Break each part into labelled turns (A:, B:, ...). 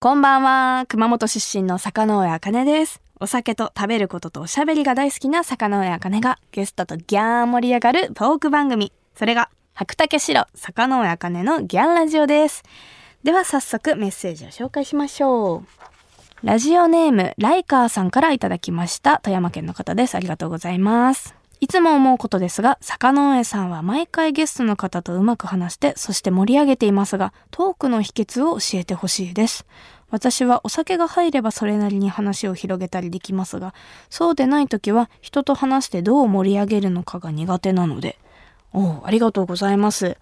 A: こんばんは。熊本出身の坂上茜です。お酒と食べることとおしゃべりが大好きな坂上茜がゲストとギャー盛り上がるトーク番組。それが白竹城坂上茜のギャンラジオです。では早速メッセージを紹介しましょう。ラジオネームライカーさんからいただきました。富山県の方です。ありがとうございます。いつも思うことですが、坂上さんは毎回ゲストの方とうまく話して、そして盛り上げていますが、トークの秘訣を教えてほしいです。私はお酒が入ればそれなりに話を広げたりできますが、そうでない時は人と話してどう盛り上げるのかが苦手なので。おうありがとうございます。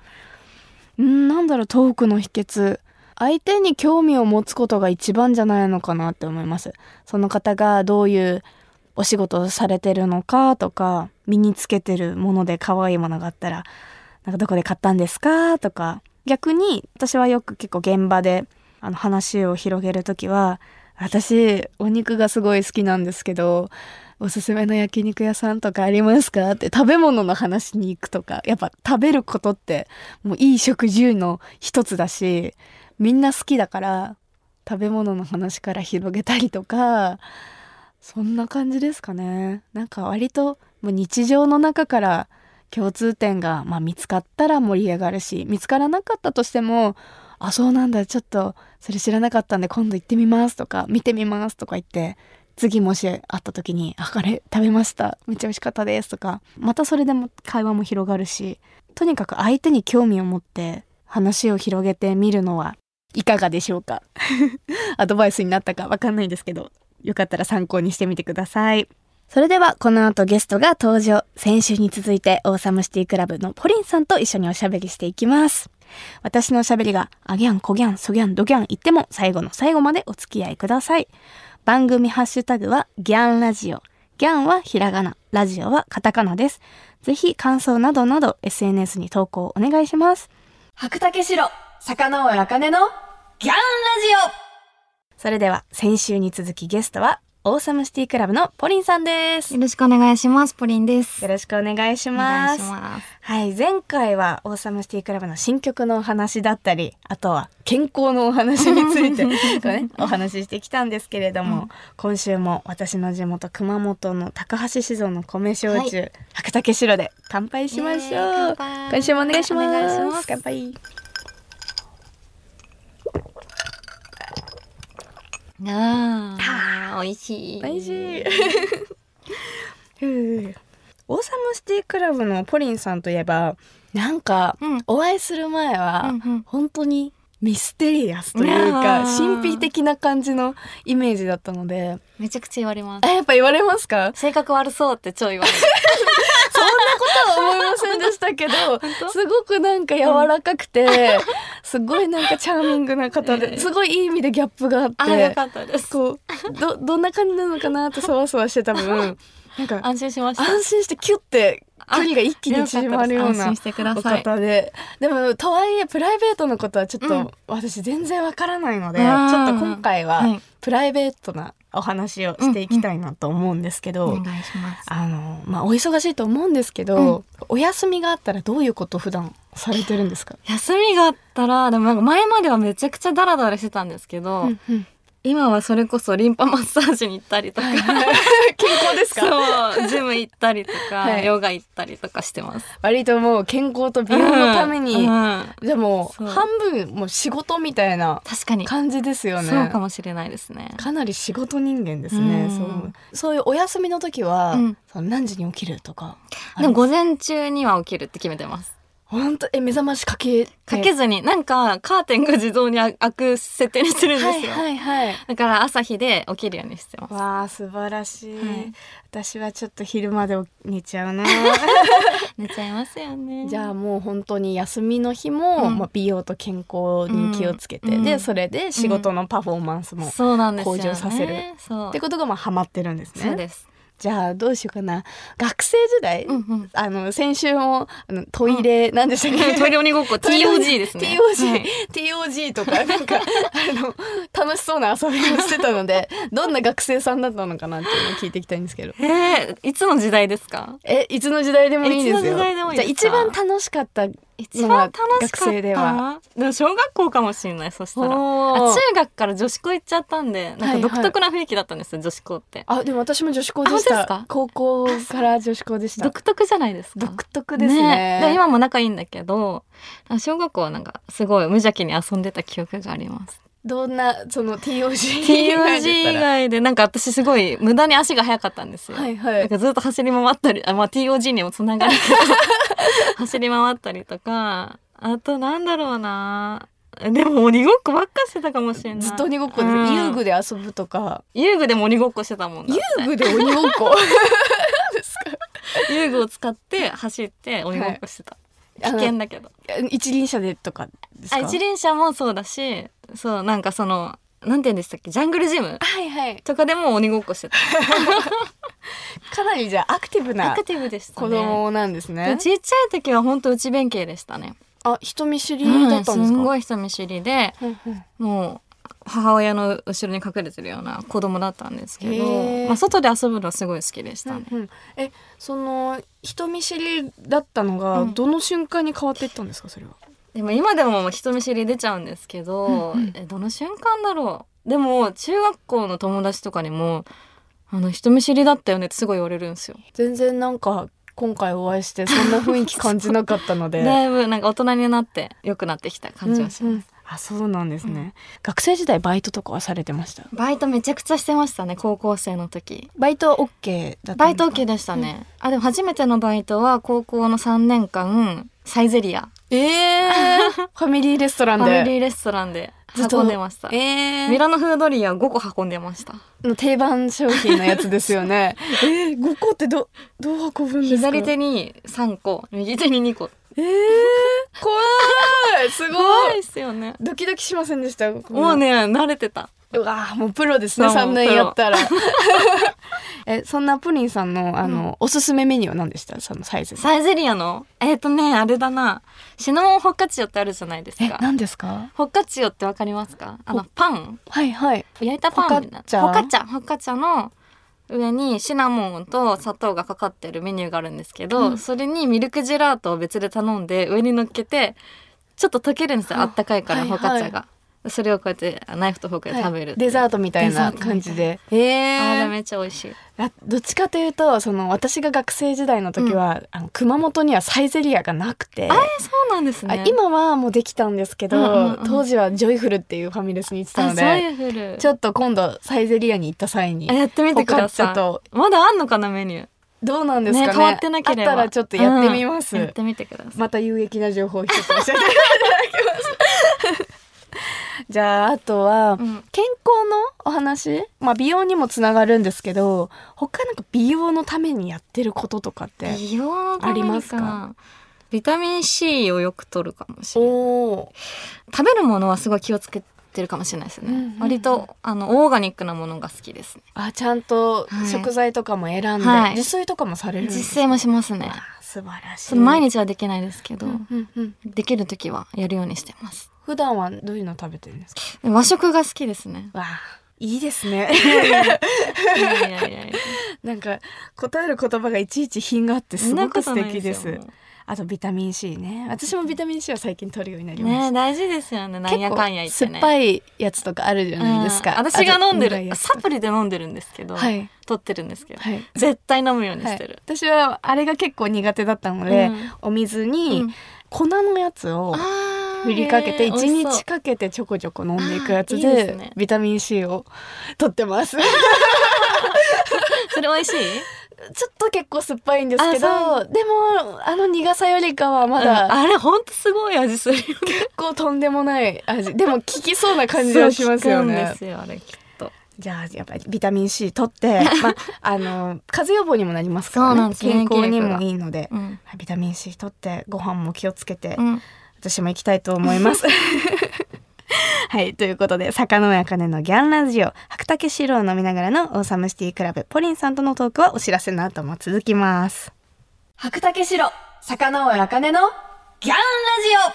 A: んなんだろう、トークの秘訣。相手に興味を持つことが一番じゃないのかなって思います。その方がどういうお仕事をされてるのかとか、身につけてるもので可愛いものがあったら、なんかどこで買ったんですか？とか、逆に私はよく結構現場であの話を広げるときは、私、お肉がすごい好きなんですけど、おすすめの焼肉屋さんとかありますか？って食べ物の話に行くとか、やっぱ食べることってもういい食事の一つだし、みんな好きだから食べ物の話から広げたりとか、そんな感じですかね。なんか割ともう日常の中から共通点が、まあ、見つかったら盛り上がるし見つからなかったとしてもあそうなんだちょっとそれ知らなかったんで今度行ってみますとか見てみますとか言って次もし会った時に「ああれ食べましためっちゃ美味しかったです」とかまたそれでも会話も広がるしとにかく相手に興味を持って話を広げてみるのはいかがでしょうか？アドバイスになったかわかんないんですけどよかったら参考にしてみてください。それではこの後ゲストが登場。先週に続いてオーサムシティクラブのポリンさんと一緒におしゃべりしていきます。私のおしゃべりがアギャン、コギャン、ソギャン、ドギャン言っても最後の最後までお付き合いください。番組ハッシュタグはギャンラジオ。ギャンはひらがな、ラジオはカタカナです。ぜひ感想などなど SNS に投稿お願いします。白竹城、坂上茜のギャンラジオそれでは先週に続きゲストはオーサムシティクラブのポリンさんです。
B: よろしくお願いします。ポリンです。
A: よろしくお願いし
B: お
A: ます。
B: 願いします。
A: はい、前回はオーサムシティクラブの新曲のお話だったり、あとは健康のお話について、こうね、お話ししてきたんですけれども、今週も私の地元熊本の高橋酒造の米焼酎、
B: は
A: 白竹白で乾杯しましょう。今週もお願いします。
B: お願いします
A: 乾杯。
B: ああ、美味しい。
A: 美味しい。オーサムシティクラブのポリンさんといえば、なんか、
B: うん。
A: お会いする前は、
B: うんうん
A: 本当にミステリアスというか神秘的な感じのイメージだったので
B: めちゃくちゃ言われます
A: あ。やっぱ言われますか？
B: 性格悪そうって超言われる。
A: とは思いませんでしたけど すごくなんか柔らかくて、すごいなんかチャーミングな方ですごいいい意味でギャップがあって。こうどどんな感じなのかなってそわそわしてた分 なんか
B: 安心しました。
A: 安心してキュッて距離が一気に縮まるような
B: 安心してくだ
A: お。方で。でもとはいえプライベートのことはちょっと、
B: うん。
A: 私全然わからないのでちょ
B: うん
A: っと今回は
B: はい。
A: プライベートなお話をしていきたいなと思うんですけど、
B: お願いします。
A: あのまあお忙しいと思うんですけど、お休みがあったらどういうことを普段されてるんですか、
B: 休みがあったら、でもなんか前まではめちゃくちゃダラダラしてたんですけど、
A: うんうん
B: 今はそれこそリンパマッサージに行ったりとか、
A: 健康ですか？
B: そう、ジム行ったりとか、
A: はい
B: ヨガ行ったりとかしてます。
A: 割ともう健康と美容のために、
B: うんうん
A: じゃあも半分もう仕事みたいな
B: 確かに。
A: 感じですよね。
B: そうかもしれないですね。
A: かなり仕事人間ですね。
B: うん
A: そうそういうお休みの時は、
B: うん
A: その何時に起きるとか。
B: でも午前中には起きるって決めてます。
A: 本当え目覚ましかけて
B: かけずに、なんかカーテンが自動に開く設定にしてるんですよ。
A: はいはいはい。
B: だから朝日で起きるようにしてます。
A: わあ素晴らしい、
B: はい
A: 私はちょっと昼まで寝ちゃうな
B: 寝ちゃいますよね。
A: じゃあもう本当に休みの日も、
B: うん
A: まあ、美容と健康に気をつけて、
B: うん
A: でそれで仕事のパフォーマンスも。向上させる
B: そう。
A: ってことがまあハマってるんですね
B: そうです。
A: じゃあどうしようかな。学生時代、
B: うんうん。
A: あの先週もあのトイレ、なんでしたっけ？
B: トイレ鬼ごっこ。TOG ですね。
A: TOG、
B: はい。
A: TOG とかなんかあの楽しそうな遊びをしてたので どんな学生さんだったのかなっていうのを聞いていきたいんですけど。
B: えー、いつの時代ですか？
A: えいつの時代でもいいですよ。じゃあ一番楽しかった
B: 一番楽しかった？小学校かもしれないそしたら。中学から女子校行っちゃったんでなんか独特な雰囲気だったんですよ、女子校って。
A: あでも私も女子校でした。高校から女子校でした。
B: 独特じゃないですか？
A: 独特ですね。
B: で今も仲いいんだけど小学校はなんかすごい無邪気に遊んでた記憶があります
A: どんなその TOG
B: TOG 以外でなんか私すごい無駄に足が速かったんですよ、
A: はいはい。
B: なんかずっと走り回ったりあ、まあ、TOG にもつながる。走り回ったりとか。あとなんだろうな。でも鬼ごっこばっかしてたかもしれない。
A: ずっと鬼ごっこで、
B: うん。
A: 遊具で遊ぶとか。
B: 遊具でも鬼ごっこしてたもん
A: 遊具で鬼ごっこ。
B: 遊具を使って走って鬼ごっこしてた、危険だけど。
A: 一輪車でとかですか？
B: あ一輪車もそうだしそうなんかそのなんて言うんでしたっけ？ジャングルジム？
A: はいはい。
B: とかでも鬼ごっこしてた。
A: かなりじゃあアクティブ
B: ア
A: な
B: クティブでした
A: 子
B: ね
A: 供なんです
B: で
A: ね
B: ちっちゃい時は本当内弁慶でしたね。
A: あ人見知り
B: うん
A: だったんですか、
B: んごい人見知りで
A: うんうん。
B: もう母親の後ろに隠れてるような子供だったんですけ
A: へ
B: ど
A: ー、
B: まあ、外で遊ぶのすごい好きでしたね。
A: うんうん。えその人見知りだったのが
B: うん。
A: どの瞬間に変わっていったんですかそれは？
B: でも今でも人見知り出ちゃうんですけど、
A: うんうん。
B: えどの瞬間だろう？でも中学校の友達とかにも「あの人見知りだったよね」ってすごい言われるんですよ。
A: 全然なんか今回お会いしてそんな雰囲気感じなかったので。
B: だいぶなんか大人になって良くなってきた感じはします。
A: うんうんあそうなんですね、学生時代バイトとかはされてました？
B: バイトめちゃくちゃしてましたね高校生の時。
A: バイトは OK だった
B: バイト
A: んですか
B: OK でしたね。あでも初めてのバイトは高校の3年間サイゼリア。
A: ええー、ファミリーレストラン
B: フ
A: で
B: ァミリーレストランで運んでました。
A: ええ
B: ミラノフードリア5個運んでました。
A: の定番商品のやつですよね。えー、5個ってどどう運ぶんですか？
B: 左手に3個、右手に2個。
A: えー、怖いすごい。
B: 怖いっすよね。
A: ドキドキしませんでした？
B: も。うね、慣れてた。
A: うわーもうプロですね
B: そう
A: 3年やったら。えそんなプリンさんのあの、おすすめメニューは何でした？そのサイズ
B: サイゼリアの？えっ、とね、あれだな。シナモンホッカチオってあるじゃないですか。
A: え何ですか？
B: ホッカチオってわかりますか？あの、パン。
A: はいはい。
B: 焼いたパン
A: ホカッ
B: カチャホカチャの上にシナモンと砂糖がかかってるメニューがあるんですけど、
A: うん。
B: それにミルクジェラートを別で頼んで上に乗っけてちょっと溶けるんですよ
A: あ。
B: あったかいから
A: はい
B: フォカッチャが、それをこうやってナイフとフォークで食べる
A: はい。デザートみたいな感じで。えー。
B: あれめっちゃ美味しい。
A: あどっちかというとその私が学生時代の時は、あの熊本にはサイゼリアがなくて。
B: あそうなんです
A: あ
B: ね
A: 今はもうできたんですけど、
B: うんうんうん。
A: 当時はジョイフルっていうファミレスに行ってたのでちょっと今度サイゼリアに行った際に
B: あやってみてください。まだあんのかなメニュー。
A: どうなんですかね。
B: ね変わってなければ。
A: あったらちょっとやってみます、
B: うん。やってみてください、
A: また有益な情報を一つ教えていただきますじゃああとは、
B: うん。
A: 健康のお話？まあ美容にもつながるんですけど他なんか美容のためにやってることとかってありますか？
B: ビタミン C をよく取るかもしれない。
A: お
B: 食べるものはすごい気をつけてるかもしれないですね、
A: うんうんうん。
B: 割とあのオーガニックなものが好きですね。
A: あちゃんと
B: はい。
A: 食材とかも選んで、
B: はい。
A: 自炊とかもされるんです
B: 実践もしますね。
A: あ素晴らしい。
B: その毎日はできないですけど、
A: うんうんうん。
B: できる時はやるようにしてます。
A: 普段はどういうの食べてるんですか？
B: 和食が好きですね。
A: わあいいですね。なんか答える言葉がいちいち品があってすごく素敵です。
B: そんなことないよ。
A: あとビタミン C ね。私もビタミン C は最近取るようになりました、
B: ね大事ですよね。なんやかんや言ってね。
A: 酸っぱいやつとかあるじゃないですか、
B: うん。私が飲んでるサプリで飲んでるんですけど、
A: はい。
B: 取ってるんですけど、
A: はい。
B: 絶対飲むように
A: はい
B: してる、
A: 私はあれが結構苦手だったので、
B: うん。
A: お水に
B: うん。
A: 粉のやつを
B: あー
A: 振りかけて
B: へー
A: 1
B: 美味しそう。
A: 日かけてちょこちょこ飲んでいくやつで
B: ね。
A: ビタミン C を取ってます。
B: それ美味しい？
A: ちょっと結構酸っぱいんですけ
B: あ
A: どでもあの苦さよりかはま
B: うん
A: だ
B: あれほんとすごい味するよね。
A: 結構とんでもない味。でも効きそうな感じはしますよね。
B: ですよあれきっと。
A: じゃあやっぱりビタミン C 取って、まあ、あの風邪予防にもなりますから、ね、健康にもいいので、
B: うん。
A: はいビタミン C 取ってご飯も気をつけて、
B: うん
A: 私も行きたいと思います。はい。ということで、坂上茜のギャンラジオ、白竹白を飲みながらのオーサムシティクラブ、ポリンさんとのトークはお知らせの後も続きます。白竹白、坂上茜のギャンラジ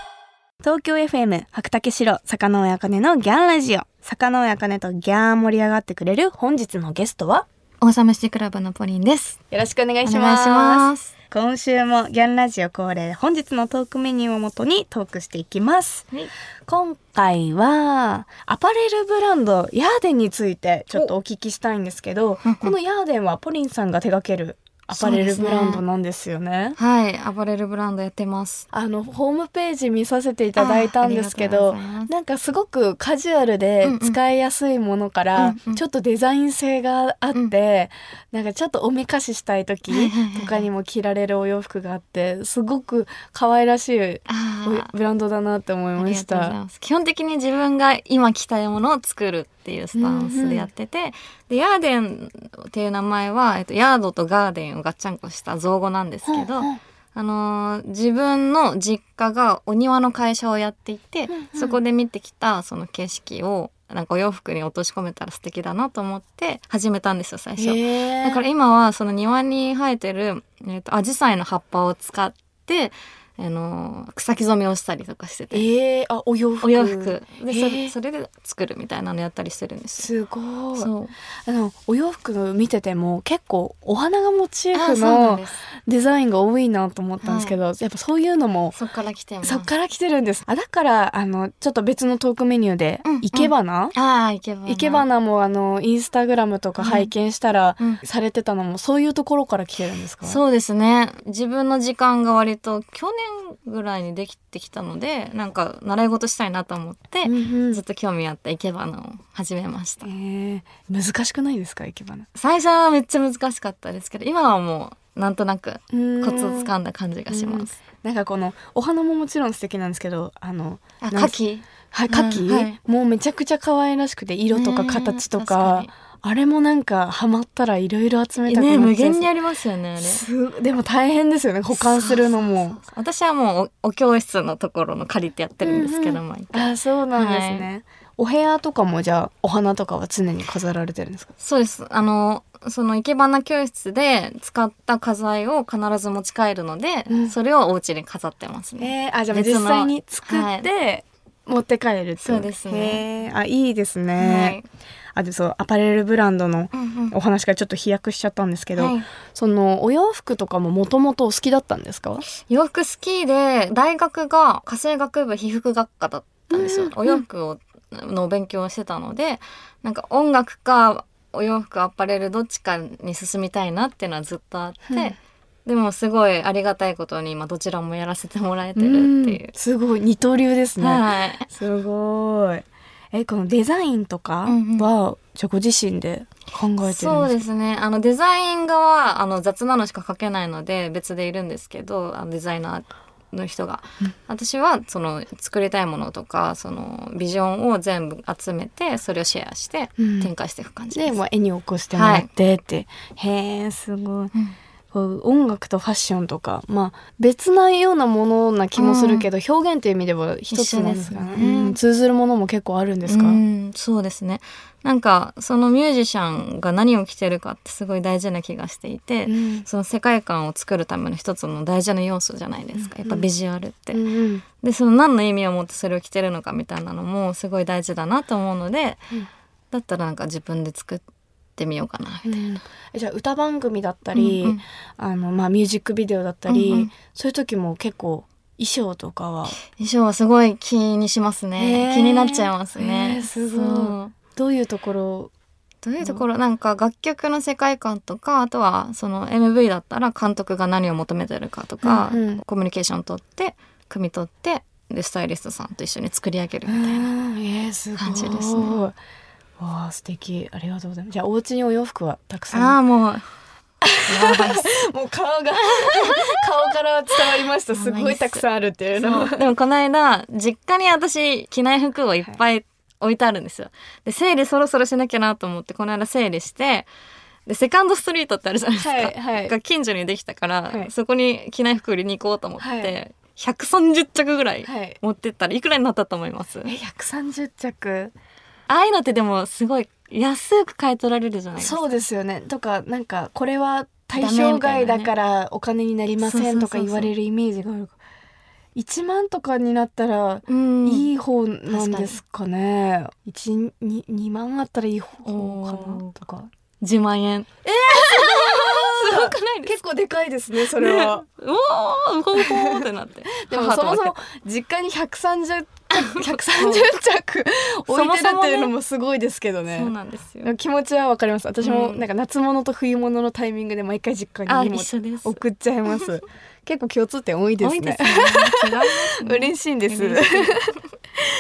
A: オ東京 FM 白竹城坂上茜のギャンラジオ坂上茜とギャン盛り上がってくれる本日のゲストは
B: 王様シクラブのポリンです。
A: よろしくお願いし
B: お願い
A: ます
B: します。
A: 今週もギャンラジオ恒例本日のトークメニューをもとにトークしていきます。
B: はい。
A: 今回はアパレルブランドヤーデンについてちょっとお聞きしたいんですけどこのヤーデンはポリンさんが手掛けるアパレルブランドなんですよね。
B: はい、アパレルブランドやってます。
A: あのホームページ見させていただいたんですけどなんかすごくカジュアルで
B: うんうん。
A: 使いやすいものから、
B: うんうん。
A: ちょっとデザイン性があって、なんかちょっとおめかししたい時とかにも着られるお洋服があってすごく可愛らしいブランドだなって思いました。
B: 基本的に自分が今着たいものを作るっていうスタンスでやってて、で、ヤーデンっていう名前は、えっと、ヤードとガーデンをガッチャンコした造語なんですけど、
A: うんうん。
B: あのー自分の実家がお庭の会社をやっていて、
A: うんうん。
B: そこで見てきたその景色をなんかお洋服に落とし込めたら素敵だなと思って始めたんですよ最初。だから今はその庭に生えてる、えー、とアジサイの葉っぱを使って、あのー草木染めをしたりとかしてて、
A: えー、あお洋服。
B: お洋服。でそ
A: へー。
B: れそれで作るみたいなのやったりしてるんですよ。
A: すごい。
B: そう。
A: あのお洋服見てても結構お花がモチーフのデザインが多いなと思ったんですけど、やっぱそういうのも
B: そっから来て。
A: そっから来てるんです。あだからあのちょっと別のトークメニューで
B: うんうん。
A: いけばな、
B: ああいけば
A: いけばなもあのインスタグラムとか拝見したら、
B: うん。
A: されてたのもそういうところから来てるんですか？
B: そうですね。自分の時間が割と去年ぐらいにできてきたのでなんか習い事したいなと思って、
A: うんうん。
B: ずっと興味あった生け花を始めました。
A: えー、難しくないですかいけばな
B: 最初はめっちゃ難しかったですけど今はもうなんとなく
A: コ
B: コツをつかんだ感じがします、
A: なんかこのお花ももちろん素敵なんですけどあの
B: あ牡蠣。
A: はい牡蠣、
B: うんはい。
A: もうめちゃくちゃ可愛らしくて色とか形と
B: ね
A: か,、
B: え
A: あれもなんかハマったらいろいろ集めたくなっちゃ
B: ね
A: う
B: 無限にありますよねあれ。
A: すでも大変ですよね保管するのも。
B: 私はもうおお教室のところの借りてやってるんですけど、
A: うん
B: 毎回。
A: あそうなんですね、お部屋とかもじゃあお花とかは常に飾られてるんですか？
B: そうです。あのその生け花教室で使った花材を必ず持ち帰るので、
A: うん。
B: それをお家に飾ってますね、
A: えー、あじゃあ実際に作って、持って帰る
B: そうですね。
A: あいいです
B: は
A: ね、
B: い
A: あでそうアパレルブランドのお話がちょっと飛躍しちゃったんですけど、
B: はい。
A: そのお洋服とかももともとお好きだったんですか？
B: 洋服好きで大学が家政学部被服学科だったんですよ、
A: うん。
B: お洋服をの勉強をしてたのでなんか音楽かお洋服アパレルどっちかに進みたいなっていうのはずっとあって、
A: うん。
B: でもすごいありがたいことに今どちらもやらせてもらえてるっていう。
A: うん、すごい二刀流ですね、
B: はい。
A: すごいえこのデザインとかは、じゃあご自身で考えてるんですか？
B: そうですね。あのデザイン画はあの雑なのしか描けないので別でいるんですけどあのデザイナーの人が、
A: うん。
B: 私はその作りたいものとかそのビジョンを全部集めてそれをシェアして
A: うん。
B: 展開していく感じで、
A: ですもう絵に起こしてもらってって、へえすごい。
B: うん
A: 音楽とファッションとかまあ別なようなものな気もするけど、表現という意味では一つなんですかね。
B: ね。
A: うん。通ずるものも結構あるんですか、
B: うんそうですね。なんかそのミュージシャンが何を着てるかってすごい大事な気がしていて、
A: うん。
B: その世界観を作るための一つの大事な要素じゃないですか。やっぱビジュアルって。
A: うんうん。
B: でその何の意味を持ってそれを着てるのかみたいなのもすごい大事だなと思うので、
A: うん。
B: だったらなんか自分で作ってみようかなみたいな。
A: うん。えじゃあ歌番組だったり、
B: うんうん。
A: あのまあ、ミュージックビデオだったり、
B: うんうん。
A: そういう時も結構衣装とかは？
B: 衣装はすごい気にします
A: へ
B: ね
A: ー。
B: 気になっちゃいます
A: へ
B: ね。
A: ーすごい。どういうところ？
B: どういうところ？なんか楽曲の世界観とかあとはその MV だったら監督が何を求めてるかとか、
A: うんうん。
B: コミュニケーション取って汲み取ってでスタイリストさんと一緒に作り上げるみたいな。感じですね
A: わあ素敵。ありがとうございます。じゃあお家にお洋服はたくさん。
B: ああもう。
A: もう顔が 顔から伝わりました。すごいたくさんあるっていうの。
B: でもこの間実家に私着ない服をいっぱい置いてあるんですよ。で整理そろそろしなきゃなと思ってこの間整理してでセカンドストリートってあるじゃないですか、
A: はいはい。
B: が近所にできたから、
A: はい。
B: そこに着ない服売りに行こうと思って、
A: はい。
B: 130着ぐらい
A: はい。
B: 持ってったらいくらになったと思います、
A: え130着？
B: ああいうのってでもすごい安く買い取られるじゃないですか。
A: そうですよね。とかなんかこれは対象外だからお金になりませんとか言われるイメージがある。1万とかになったら
B: うん。
A: いい方なんですかね、一1 2, 2万あったらいい方かなとか。
B: 10万円。えー、すごくない
A: 結構でかいですね。それは、
B: うおーうほうほーってなって。
A: でもそもそも実家に130 130着 置いてるっていうのもすごいですけどね。
B: そうなんですよ。
A: 気持ちはわかります。私も
B: うん。
A: なんか夏物と冬物のタイミングで毎回実家
B: あ
A: に送っちゃいます。結構共通点多いですね。嬉しいんです。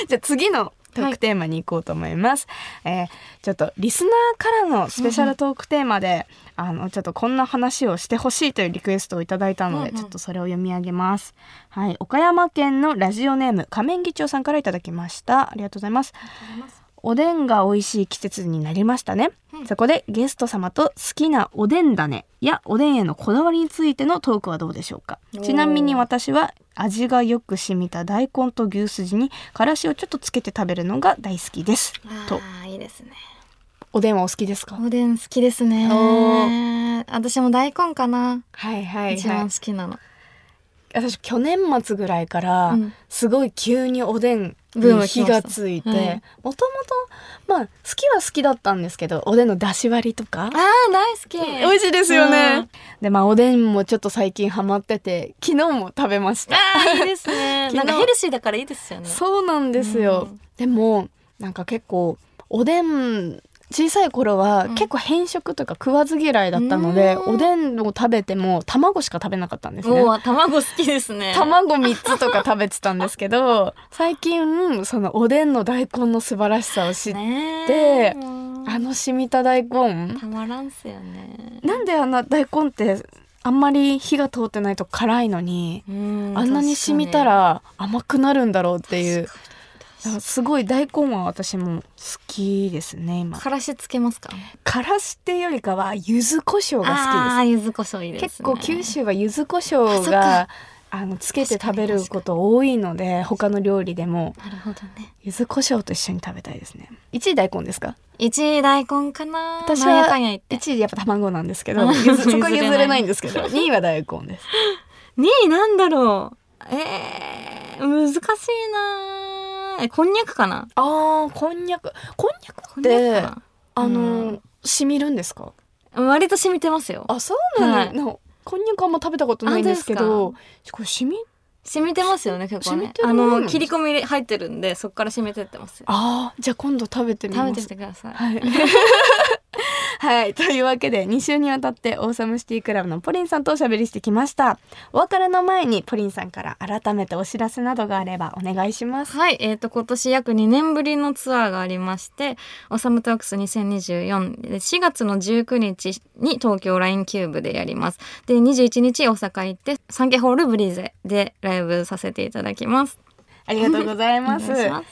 A: じゃあ次のトークテーマに行こうと思います、えーちょっとリスナーからのスペシャルトークテーマで、あのちょっとこんな話をしてほしいというリクエストをいただいたので、
B: うんうん。
A: ちょっとそれを読み上げます。はい。岡山県のラジオネーム仮面議長さんからいただきました。ありがとうございますおでんが美味しい季節になりましたね、
B: うん。
A: そこでゲスト様と好きなおでん種やおでんへのこだわりについてのトークはどうでしょうか。ちなみに私は味がよく染みた大根と牛すじにからしをちょっとつけて食べるのが大好きです。と。
B: いいですね。
A: おでんはお好きですか？
B: おでん好きですね。
A: お
B: 私も大根かな、
A: はいはい
B: 一番
A: はい
B: 好きなの。
A: 私去年末ぐらいから
B: うん。
A: すごい急におでん
B: ブーム
A: に火がついて。
B: はい
A: もともとまあ好きは好きだったんですけどおでんの出し割りとか？
B: あー大好き。
A: 美味しいですよ
B: う
A: ね
B: ん。
A: でまあおでんもちょっと最近ハマってて昨日も食べました。
B: あーいいですね。なんかヘルシーだからいいですよね。
A: そうなんですよ。
B: うん。
A: でもなんか結構おでん小さい頃は
B: うん。
A: 結構偏食とか食わず嫌いだったので、
B: うん。
A: おでんを食べても卵しか食べなかったんですね。
B: 卵好きですね。
A: 卵3つとか食べてたんですけど 最近そのおでんの大根の素晴らしさを知って、あの染みた大根。
B: たまらんっすよね。
A: なんであんな大根ってあんまり火が通ってないと辛いのに
B: うん
A: あんなに染みたら甘くなるんだろうっていうすごい大根は私も好きですね今。
B: からしつけますか？
A: からしっていうよりかは柚子胡椒が好
B: ああ柚子胡椒いい
A: きです
B: ですね。
A: 結構九州は柚子胡椒があのつけて食べること多いので他の料理でも。
B: なるほどね。
A: 柚子胡椒と一緒に食べたいですね。1位大根ですか？
B: 一位大根かな。
A: 私は
B: なんやかんや言って。
A: 1位やっぱ卵なんですけど そこは
B: 譲れない
A: 譲れないんですけど2位は大根です。
B: 2位なんだろう。えー、難しいなえこんにゃくかな？
A: あーこんにゃく。こんにゃく
B: こんに
A: って
B: ゃくか
A: あの、
B: うん。
A: 染みるんですか？
B: な割と染みてますよ。
A: あそうなんだ、
B: はい。
A: なこんにゃくあんま食べたことないんですけ
B: あ
A: ど
B: 本
A: これ染み？
B: 染みてますよね結構ね。
A: 染みてる。
B: あの切り込み入ってるんでそこから染みてってますよ。
A: あーじゃあ今度食べてみます。
B: 食べてみてください。
A: はい。はい。というわけで、2週にわたってオーサムシティクラブのポリンさんとおしゃべりしてきました。お別れの前にポリンさんから改めてお知らせなどがあればお願いします。
B: はい、えっ、と、今年約2年ぶりのツアーがありまして、 Awesome Talks 2024で4月の19日に東京 LINE CUBE でやります。で、21日大阪行って、サンケイホールブリーゼでライブさせていただきます。
A: ありがとうございます。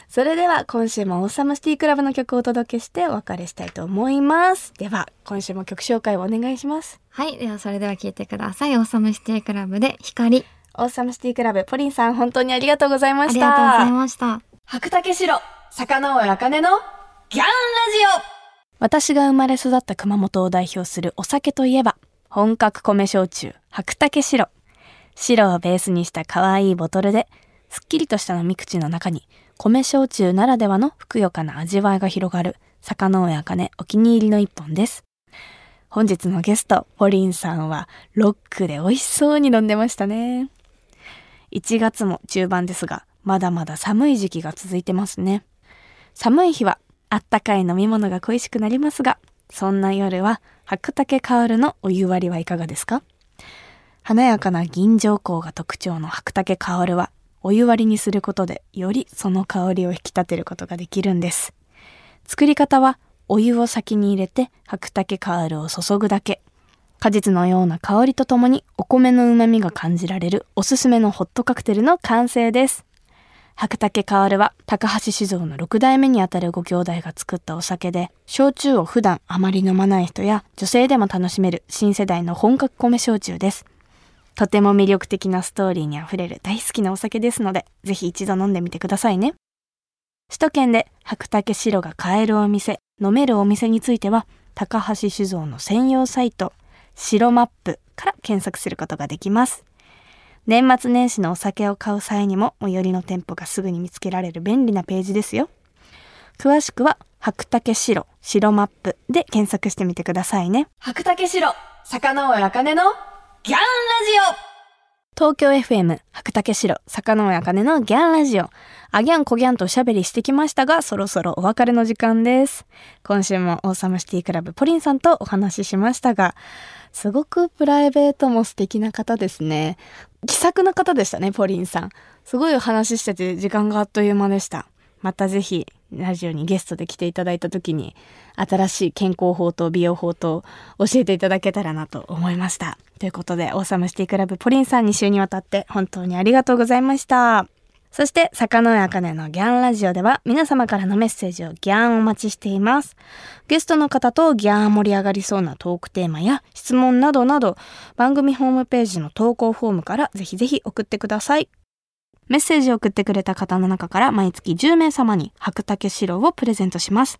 A: それでは今週も Awesome City Club の曲をお届けしてお別れしたいと思います。では、今週も曲紹介をお願いします。
B: はい、ではそれでは聴いてください。 Awesome City Club で光。
A: オーサムシティクラブポリンさん本当にありがとうございま
B: あり
A: した。
B: がとうございました。
A: 白竹城、坂上茜のギャンラジオ私が生まれ育った熊本を代表するお酒といえば、本格米焼酎、白竹白。白をベースにした可愛いボトルで、すっきりとした飲み口の中に、米焼酎ならではのふくよかな味わいが広がる、坂上茜お気に入りの一本です。本日のゲスト、ポリンさんは、ロックで美味しそうに飲んでましたね。1月も中盤ですが、まだまだ寒い時期が続いてますね。寒い日はあったかい飲み物が恋しくなりますが、そんな夜は白竹薫のお湯割りはいかがですか？華やかな銀条香が特徴の白竹薫は、お湯割りにすることでよりその香りを引き立てることができるんです。作り方は、お湯を先に入れて白竹薫を注ぐだけ。果実のような香りとともにお米の旨味が感じられるおすすめのホットカクテルの完成です。白竹薫は高橋酒造の6代目にあたるご兄弟が作ったお酒で、焼酎を普段あまり飲まない人や女性でも楽しめる新世代の本格米焼酎です。とても魅力的なストーリーにあふれる大好きなお酒ですので、ぜひ一度飲んでみてくださいね。首都圏で白竹白が買えるお店、飲めるお店については、高橋酒造の専用サイト、白マップから検索することができます。年末年始のお酒を買う際にも最寄りの店舗がすぐに見つけられる便利なページですよ。詳しくは、白竹城、白マップで検索してみてくださいね。白竹城、坂上茜のギャンラジオ。東京 FM 白竹城坂上茜のギャンラジオ。あギャンコギャンとおしゃべりしてきましたがそろそろお別れの時間です。今週もオーサムシティクラブポリンさんとお話ししましたがすごくプライベートも素敵な方ですね。気さくな方でしたねポリンさん。すごいお話ししてて時間があっという間でした。またぜひラジオにゲストで来ていただいた時に新しい健康法と美容法と教えていただけたらなと思いました。ということで、オーサムシティクラブポリンさん2週にわたって本当にありがとうございました。そして、坂上茜のギャンラジオでは皆様からのメッセージをギャンお待ちしています。ゲストの方とギャン盛り上がりそうなトークテーマや質問などなど番組ホームページの投稿フォームからぜひぜひ送ってください。メッセージを送ってくれた方の中から毎月10名様に白竹白をプレゼントします。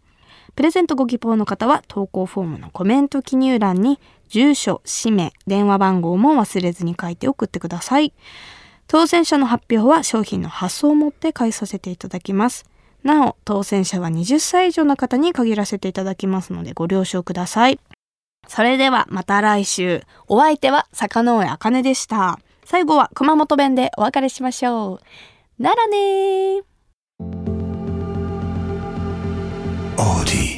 A: プレゼントご希望の方は投稿フォームのコメント記入欄に住所、氏名、電話番号も忘れずに書いて送ってください。当選者の発表は商品の発送をもって返させていただきます。なお、当選者は20歳以上の方に限らせていただきますのでご了承ください。それではまた来週。お相手は坂上茜でした。最後は熊本弁でお別れしましょう。ならねー。オーディ